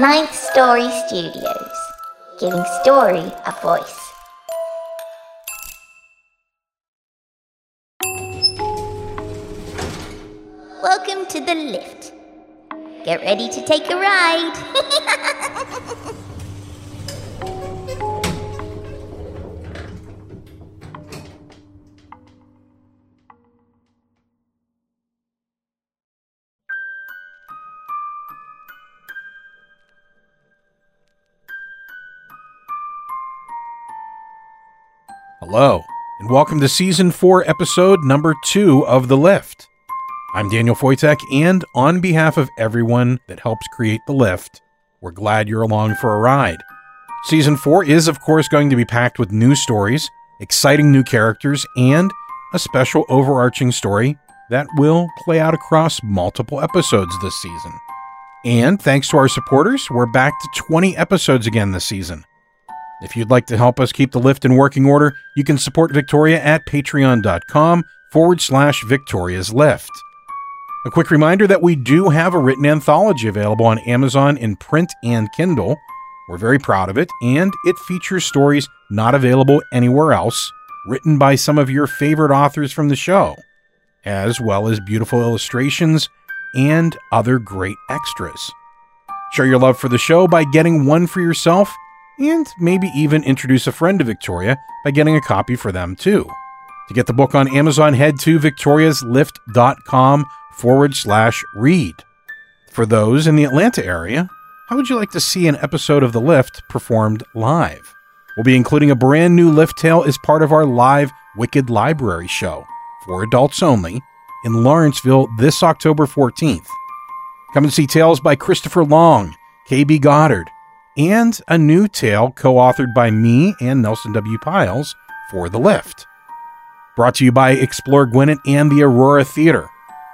Ninth Story Studios, giving story a voice. Welcome to the lift. Get ready to take a ride. welcome to season four, episode number two of The Lift. I'm Daniel Foytik, and on behalf of everyone that helps create The Lift, we're glad you're along for a ride. Season four is, of course, going to be packed with new stories, exciting new characters, and a special overarching story that will play out across multiple episodes this season. And thanks to our supporters, we're back to 20 episodes again this season. If you'd like to help us keep the lift in working order, you can support Victoria at patreon.com forward slash Victoria's Lift. A quick reminder that we do have a written anthology available on Amazon in print and Kindle. We're very proud of it, and it features stories not available anywhere else, written by some of your favorite authors from the show, as well as beautiful illustrations and other great extras. Show your love for the show by getting one for yourself and maybe even introduce a friend to Victoria by getting a copy for them too. To get the book on Amazon, head to victoriaslift.com forward slash read. For those in the Atlanta area, how would you like to see an episode of The Lift performed live? We'll be including a brand new Lift Tale as part of our live Wicked Library show for adults only in Lawrenceville this October 14th. Come and see tales by Christopher Long, K.B. Goddard, and a new tale co authored by me and Nelson W. Pyles for The Lift. Brought to you by Explore Gwinnett and the Aurora Theater.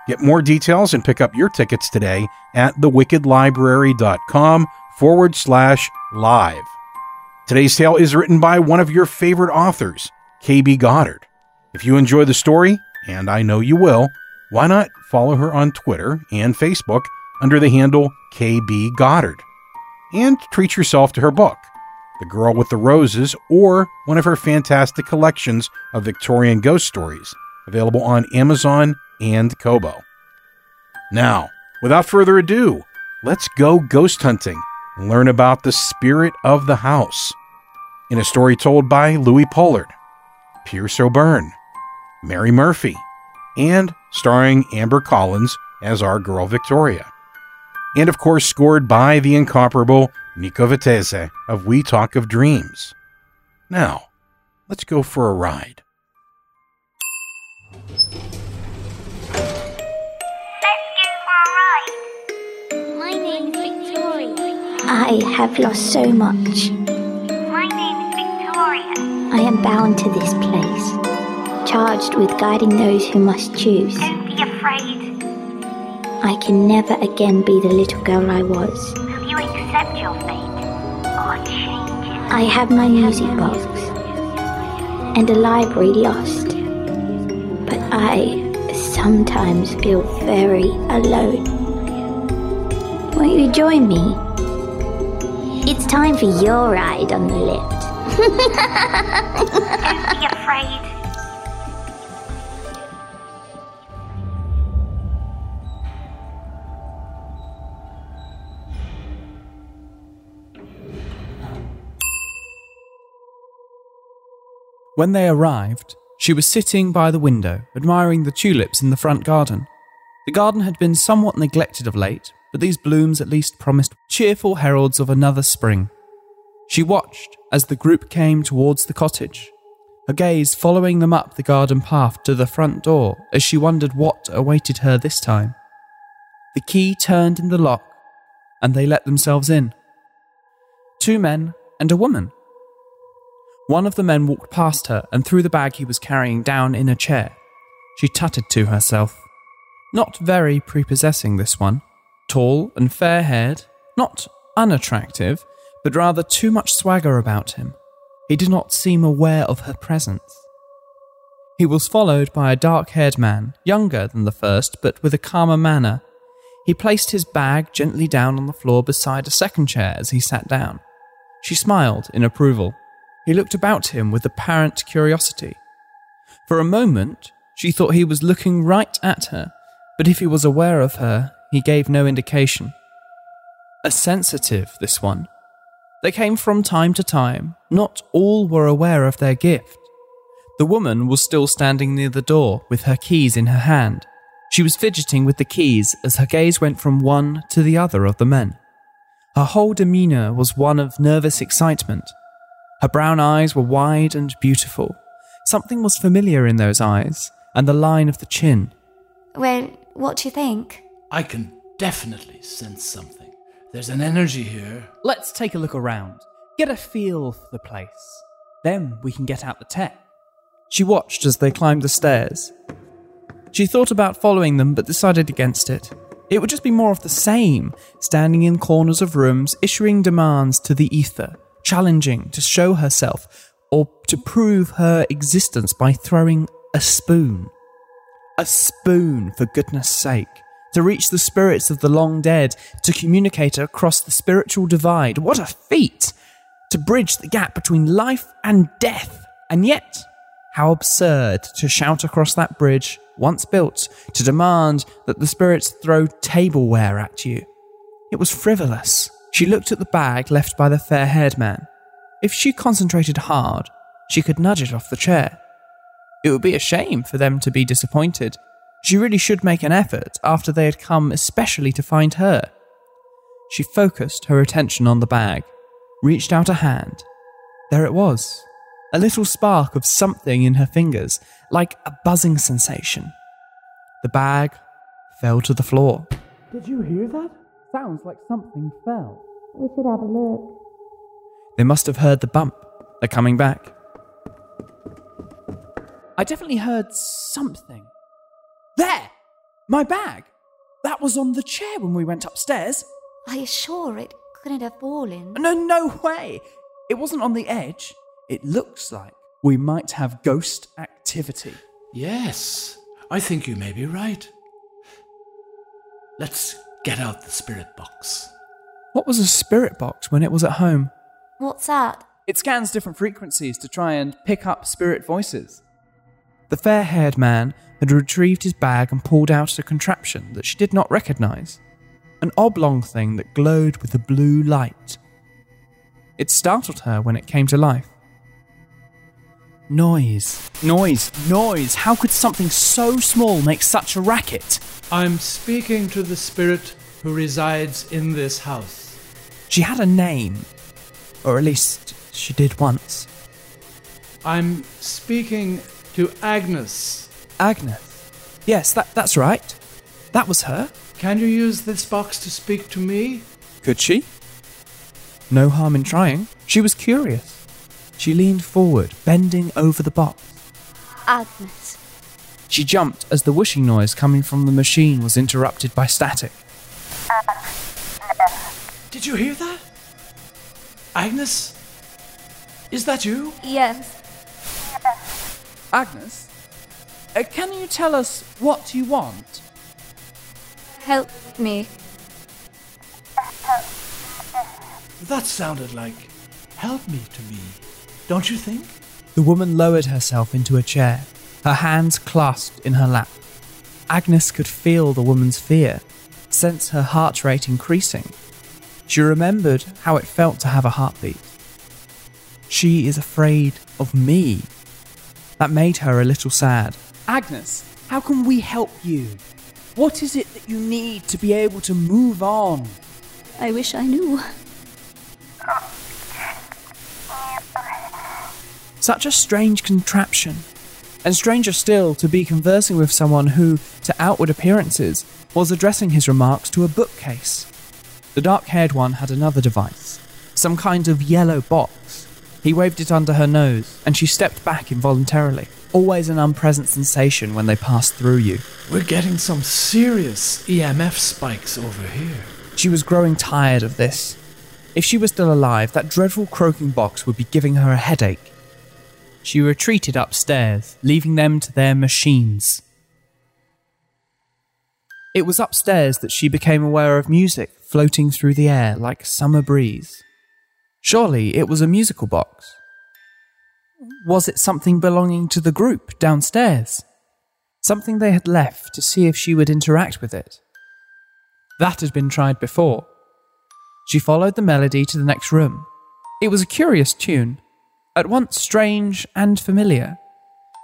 Get more details and pick up your tickets today at thewickedlibrary.com forward slash live. Today's tale is written by one of your favorite authors, KB Goddard. If you enjoy the story, and I know you will, why not follow her on Twitter and Facebook under the handle KB Goddard? And treat yourself to her book, The Girl with the Roses, or one of her fantastic collections of Victorian ghost stories, available on Amazon and Kobo. Now, without further ado, let's go ghost hunting and learn about the spirit of the house. In a story told by Louis Pollard, Pierce O'Byrne, Mary Murphy, and starring Amber Collins as our girl Victoria. And of course, scored by the incomparable Nico Vettese of We Talk of Dreams. Now, let's go for a ride. Let's go for a ride. My name's Victoria. I have lost so much. My name's Victoria. I am bound to this place, charged with guiding those who must choose. Don't be afraid. I can never again be the little girl I was. Will you accept your fate or change it? I have my music box and a library lost. But I sometimes feel very alone. Won't you join me? It's time for your ride on the lift. Don't be afraid. When they arrived, she was sitting by the window, admiring the tulips in the front garden. The garden had been somewhat neglected of late, but these blooms at least promised cheerful heralds of another spring. She watched as the group came towards the cottage, her gaze following them up the garden path to the front door as she wondered what awaited her this time. The key turned in the lock, and they let themselves in. Two men and a woman. One of the men walked past her and threw the bag he was carrying down in a chair. She tutted to herself. Not very prepossessing, this one. Tall and fair haired, not unattractive, but rather too much swagger about him. He did not seem aware of her presence. He was followed by a dark haired man, younger than the first, but with a calmer manner. He placed his bag gently down on the floor beside a second chair as he sat down. She smiled in approval. He looked about him with apparent curiosity. For a moment, she thought he was looking right at her, but if he was aware of her, he gave no indication. A sensitive, this one. They came from time to time. Not all were aware of their gift. The woman was still standing near the door with her keys in her hand. She was fidgeting with the keys as her gaze went from one to the other of the men. Her whole demeanour was one of nervous excitement. Her brown eyes were wide and beautiful. Something was familiar in those eyes, and the line of the chin. Well, what do you think? I can definitely sense something. There's an energy here. Let's take a look around, get a feel for the place. Then we can get out the tech. She watched as they climbed the stairs. She thought about following them, but decided against it. It would just be more of the same, standing in corners of rooms, issuing demands to the ether, challenging to show herself or to prove her existence by throwing a spoon. A spoon, for goodness sake. To reach the spirits of the long dead, to communicate across the spiritual divide. What a feat! To bridge the gap between life and death. And yet, how absurd to shout across that bridge, once built, to demand that the spirits throw tableware at you. It was frivolous. She looked at the bag left by the fair haired man. If she concentrated hard, she could nudge it off the chair. It would be a shame for them to be disappointed. She really should make an effort after they had come especially to find her. She focused her attention on the bag, reached out a hand. There it was, a little spark of something in her fingers, like a buzzing sensation. The bag fell to the floor. Did you hear that? Sounds like something fell. We should have a look. They must have heard the bump. They're coming back. I definitely heard something. There! My bag! That was on the chair when we went upstairs. Are you sure it couldn't have fallen? No, no way! It wasn't on the edge. It looks like we might have ghost activity. Yes, I think you may be right. Let's get out the spirit box. What was a spirit box when it was at home? What's that? It scans different frequencies to try and pick up spirit voices. The fair haired man had retrieved his bag and pulled out a contraption that she did not recognize an oblong thing that glowed with a blue light. It startled her when it came to life. Noise, noise, noise. How could something so small make such a racket? I'm speaking to the spirit who resides in this house. She had a name, or at least she did once. I'm speaking to Agnes. Agnes. Yes, that, that's right. That was her. Can you use this box to speak to me? Could she? No harm in trying. She was curious. She leaned forward, bending over the box. Agnes. She jumped as the whooshing noise coming from the machine was interrupted by static. Did you hear that? Agnes? Is that you? Yes. Agnes, uh, can you tell us what you want? Help me. That sounded like help me to me, don't you think? The woman lowered herself into a chair, her hands clasped in her lap. Agnes could feel the woman's fear, sense her heart rate increasing. She remembered how it felt to have a heartbeat. She is afraid of me. That made her a little sad. Agnes, how can we help you? What is it that you need to be able to move on? I wish I knew. Ah. Such a strange contraption. And stranger still to be conversing with someone who, to outward appearances, was addressing his remarks to a bookcase. The dark haired one had another device, some kind of yellow box. He waved it under her nose, and she stepped back involuntarily. Always an unpleasant sensation when they passed through you. We're getting some serious EMF spikes over here. She was growing tired of this. If she were still alive, that dreadful croaking box would be giving her a headache. She retreated upstairs, leaving them to their machines. It was upstairs that she became aware of music floating through the air like summer breeze. Surely it was a musical box. Was it something belonging to the group downstairs? Something they had left to see if she would interact with it. That had been tried before. She followed the melody to the next room. It was a curious tune, at once strange and familiar.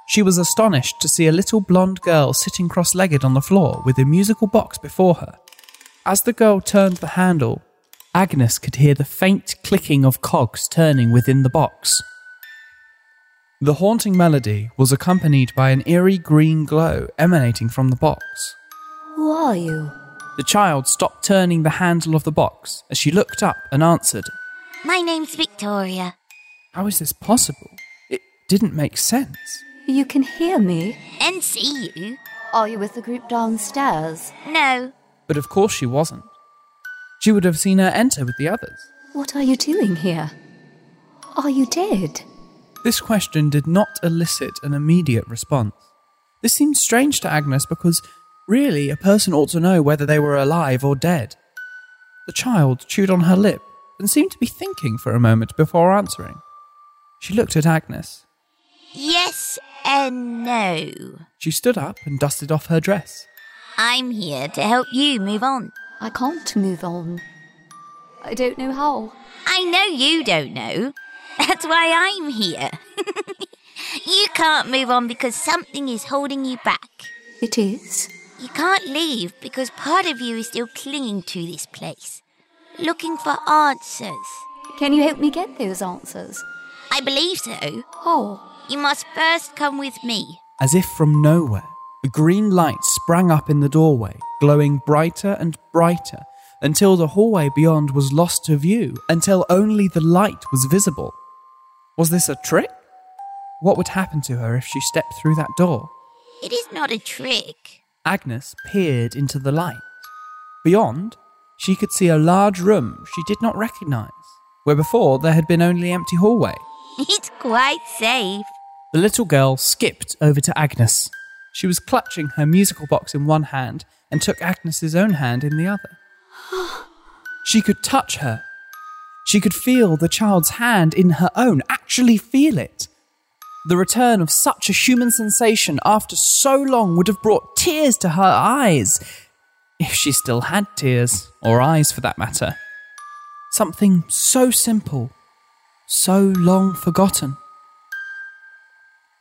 She was astonished to see a little blonde girl sitting cross legged on the floor with a musical box before her. As the girl turned the handle, Agnes could hear the faint clicking of cogs turning within the box. The haunting melody was accompanied by an eerie green glow emanating from the box. Who are you? The child stopped turning the handle of the box as she looked up and answered, My name's Victoria. How is this possible? It didn't make sense. You can hear me. And see you. Are you with the group downstairs? No. But of course she wasn't. She would have seen her enter with the others. What are you doing here? Are you dead? This question did not elicit an immediate response. This seemed strange to Agnes because, really, a person ought to know whether they were alive or dead. The child chewed on her lip and seemed to be thinking for a moment before answering. She looked at Agnes. Yes and no. She stood up and dusted off her dress. I'm here to help you move on. I can't move on. I don't know how. I know you don't know. That's why I'm here. you can't move on because something is holding you back. It is. You can't leave because part of you is still clinging to this place, looking for answers. Can you help me get those answers? I believe so. Oh, You must first come with me. As if from nowhere, a green light sprang up in the doorway, glowing brighter and brighter until the hallway beyond was lost to view, until only the light was visible. Was this a trick? What would happen to her if she stepped through that door? It is not a trick. Agnes peered into the light. Beyond, she could see a large room she did not recognize, where before there had been only empty hallway. It's quite safe. The little girl skipped over to Agnes. She was clutching her musical box in one hand and took Agnes's own hand in the other. she could touch her. She could feel the child's hand in her own, actually feel it. The return of such a human sensation after so long would have brought tears to her eyes, if she still had tears, or eyes for that matter. Something so simple, so long forgotten.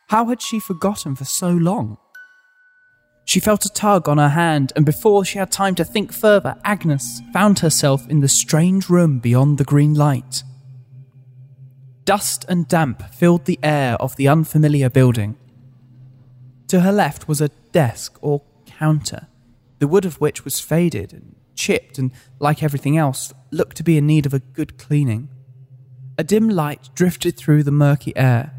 How had she forgotten for so long? She felt a tug on her hand, and before she had time to think further, Agnes found herself in the strange room beyond the green light. Dust and damp filled the air of the unfamiliar building. To her left was a desk or counter, the wood of which was faded and chipped and, like everything else, looked to be in need of a good cleaning. A dim light drifted through the murky air.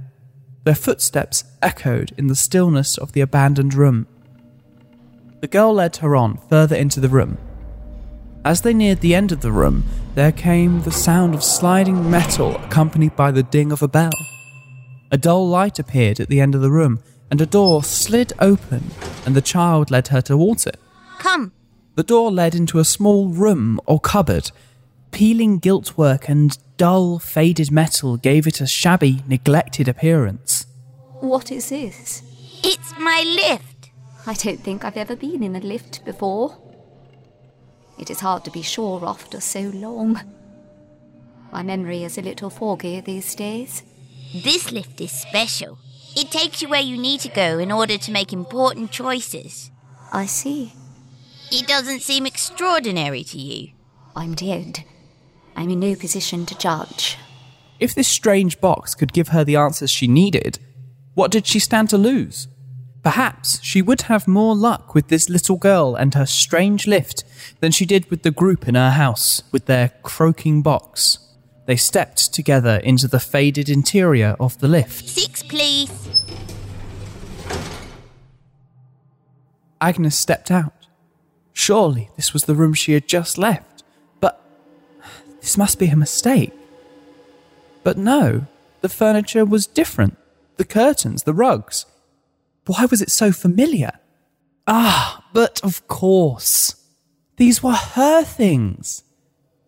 Their footsteps echoed in the stillness of the abandoned room. The girl led her on further into the room. As they neared the end of the room, there came the sound of sliding metal accompanied by the ding of a bell. A dull light appeared at the end of the room, and a door slid open, and the child led her towards it. Come. The door led into a small room or cupboard. Peeling giltwork and dull, faded metal gave it a shabby, neglected appearance. what is this? It's my lift. I don't think I've ever been in a lift before. It is hard to be sure after so long. My memory is a little foggy these days. This lift is special. It takes you where you need to go in order to make important choices. I see. It doesn't seem extraordinary to you. I'm dead. I'm in no position to judge. If this strange box could give her the answers she needed, what did she stand to lose? Perhaps she would have more luck with this little girl and her strange lift than she did with the group in her house with their croaking box. They stepped together into the faded interior of the lift. Six, please. Agnes stepped out. Surely this was the room she had just left. But this must be a mistake. But no, the furniture was different. The curtains, the rugs. Why was it so familiar? Ah, But of course, these were her things.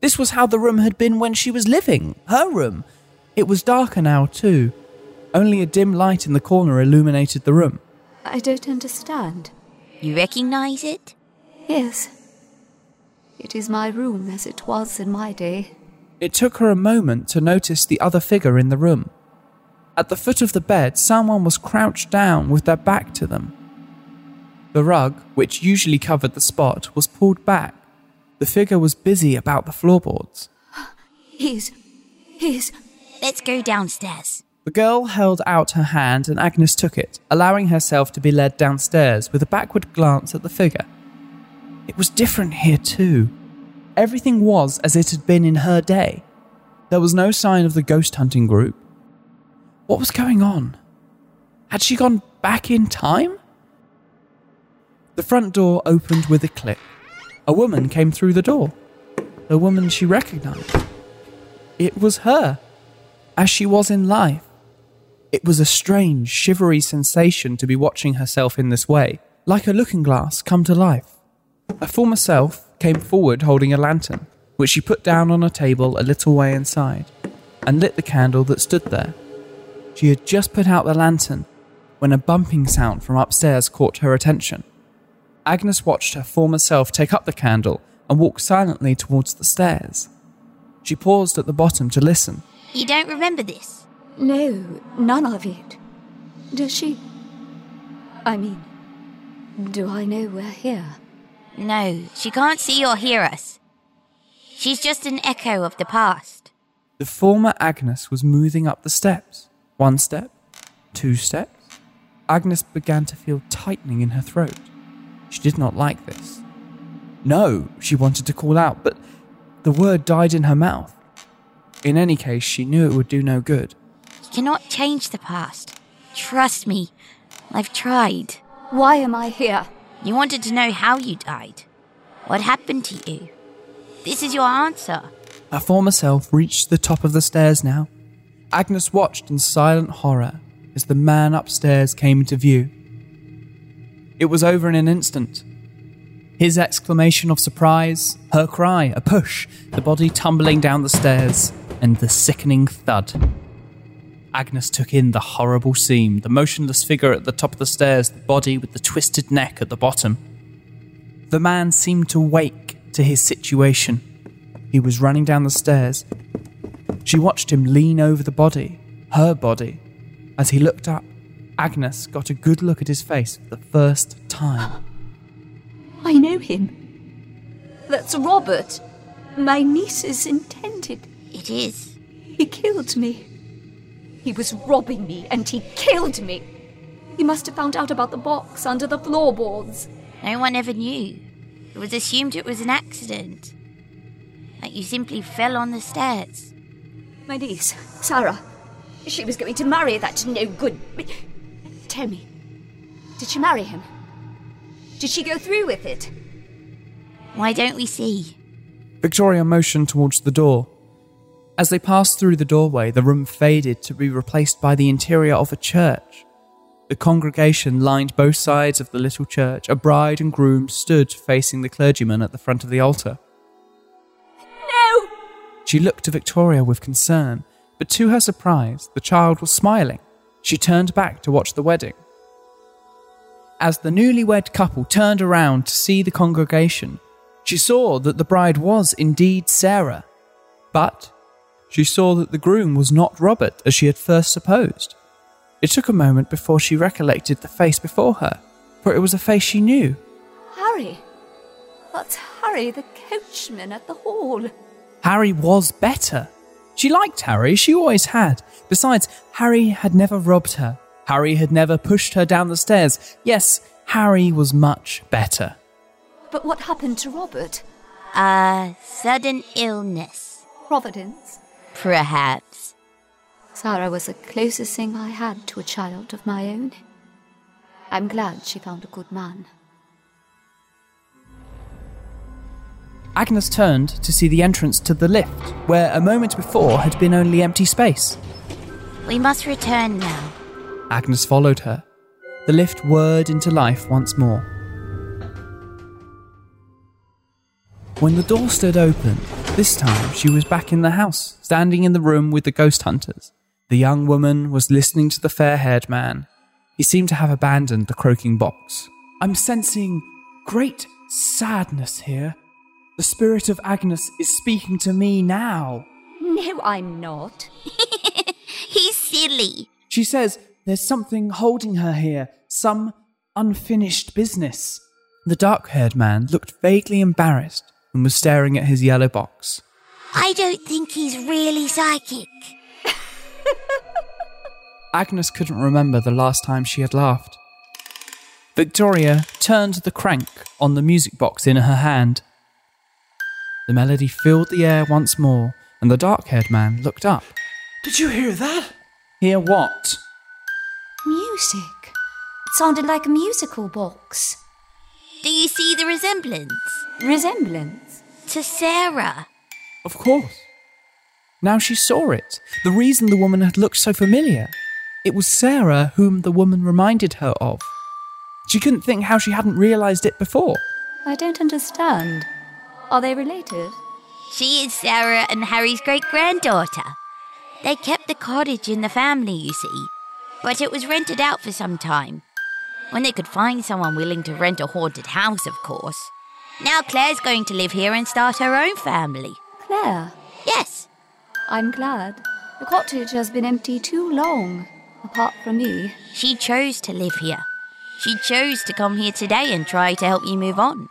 This was how the room had been when she was living, her room. It was darker now, too. Only a dim light in the corner illuminated the room. I don't understand. You recognize it? Yes. It is my room as it was in my day. It took her a moment to notice the other figure in the room. At the foot of the bed, someone was crouched down with their back to them. The rug, which usually covered the spot, was pulled back. The figure was busy about the floorboards. He's. he's. Let's go downstairs. The girl held out her hand and Agnes took it, allowing herself to be led downstairs with a backward glance at the figure. It was different here, too. Everything was as it had been in her day. There was no sign of the ghost hunting group. What was going on? Had she gone back in time? The front door opened with a click. A woman came through the door. A woman she recognized. It was her, as she was in life. It was a strange, shivery sensation to be watching herself in this way, like a looking glass come to life. Her former self came forward holding a lantern, which she put down on a table a little way inside, and lit the candle that stood there. She had just put out the lantern when a bumping sound from upstairs caught her attention. Agnes watched her former self take up the candle and walk silently towards the stairs. She paused at the bottom to listen. You don't remember this? No, none of it. Does she? I mean, do I know we're here? No, she can't see or hear us. She's just an echo of the past. The former Agnes was moving up the steps. One step, two steps. Agnes began to feel tightening in her throat. She did not like this. No, she wanted to call out, but the word died in her mouth. In any case, she knew it would do no good. You cannot change the past. Trust me. I've tried. Why am I here? You wanted to know how you died. What happened to you? This is your answer. Her former self reached the top of the stairs now. Agnes watched in silent horror as the man upstairs came into view. It was over in an instant. His exclamation of surprise, her cry, a push, the body tumbling down the stairs, and the sickening thud. Agnes took in the horrible scene the motionless figure at the top of the stairs, the body with the twisted neck at the bottom. The man seemed to wake to his situation. He was running down the stairs. She watched him lean over the body, her body. As he looked up, Agnes got a good look at his face for the first time. I know him. That's Robert. My niece's intended. It is. He killed me. He was robbing me and he killed me. He must have found out about the box under the floorboards. No one ever knew. It was assumed it was an accident. That you simply fell on the stairs. My niece, Sarah, she was going to marry that no good. Tell me, did she marry him? Did she go through with it? Why don't we see? Victoria motioned towards the door. As they passed through the doorway, the room faded to be replaced by the interior of a church. The congregation lined both sides of the little church. A bride and groom stood facing the clergyman at the front of the altar. No! She looked to Victoria with concern, but to her surprise, the child was smiling. She turned back to watch the wedding. As the newlywed couple turned around to see the congregation, she saw that the bride was indeed Sarah. But she saw that the groom was not Robert as she had first supposed. It took a moment before she recollected the face before her, for it was a face she knew. Harry. That's Harry, the coachman at the hall. Harry was better. She liked Harry, she always had. Besides, Harry had never robbed her. Harry had never pushed her down the stairs. Yes, Harry was much better. But what happened to Robert? A sudden illness, Providence. Perhaps. Sarah was the closest thing I had to a child of my own. I'm glad she found a good man. Agnes turned to see the entrance to the lift, where a moment before had been only empty space. We must return now. Agnes followed her. The lift whirred into life once more. when the door stood open. This time she was back in the house, standing in the room with the ghost hunters. The young woman was listening to the fair haired man. He seemed to have abandoned the croaking box. I'm sensing great sadness here. The spirit of Agnes is speaking to me now. No, I'm not. He's silly. She says there's something holding her here, some unfinished business. The dark haired man looked vaguely embarrassed and was staring at his yellow box. I don't think he's really psychic. Agnes couldn't remember the last time she had laughed. Victoria turned the crank on the music box in her hand. The melody filled the air once more, and the dark haired man looked up. Did you hear that? Hear what? Music. It sounded like a musical box. Do you see the resemblance? Resemblance. To Sarah. Of course. Now she saw it. The reason the woman had looked so familiar. It was Sarah whom the woman reminded her of. She couldn't think how she hadn't realized it before. I don't understand. Are they related? She is Sarah and Harry's great granddaughter. They kept the cottage in the family, you see, but it was rented out for some time. When they could find someone willing to rent a haunted house, of course. Now Claire's going to live here and start her own family. Claire. Yes, I'm glad. The cottage has been empty too long, apart from me. she chose to live here. She chose to come here today and try to help you move on.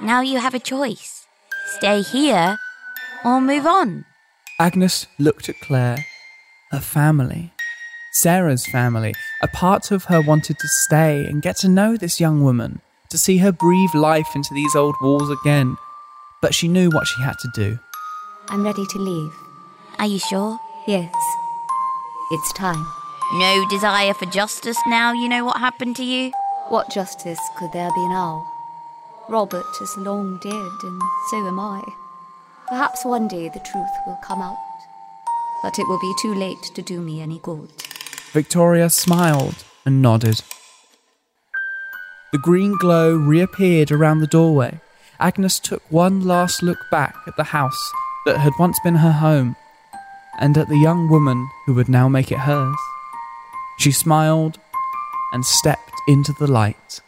Now you have a choice stay here or move on. Agnes looked at Claire, her family, Sarah's family. A part of her wanted to stay and get to know this young woman, to see her breathe life into these old walls again. But she knew what she had to do. I'm ready to leave. Are you sure? Yes. It's time. No desire for justice now you know what happened to you? What justice could there be now? Robert is long dead, and so am I. Perhaps one day the truth will come out, but it will be too late to do me any good. Victoria smiled and nodded. The green glow reappeared around the doorway. Agnes took one last look back at the house that had once been her home and at the young woman who would now make it hers. She smiled and stepped into the light.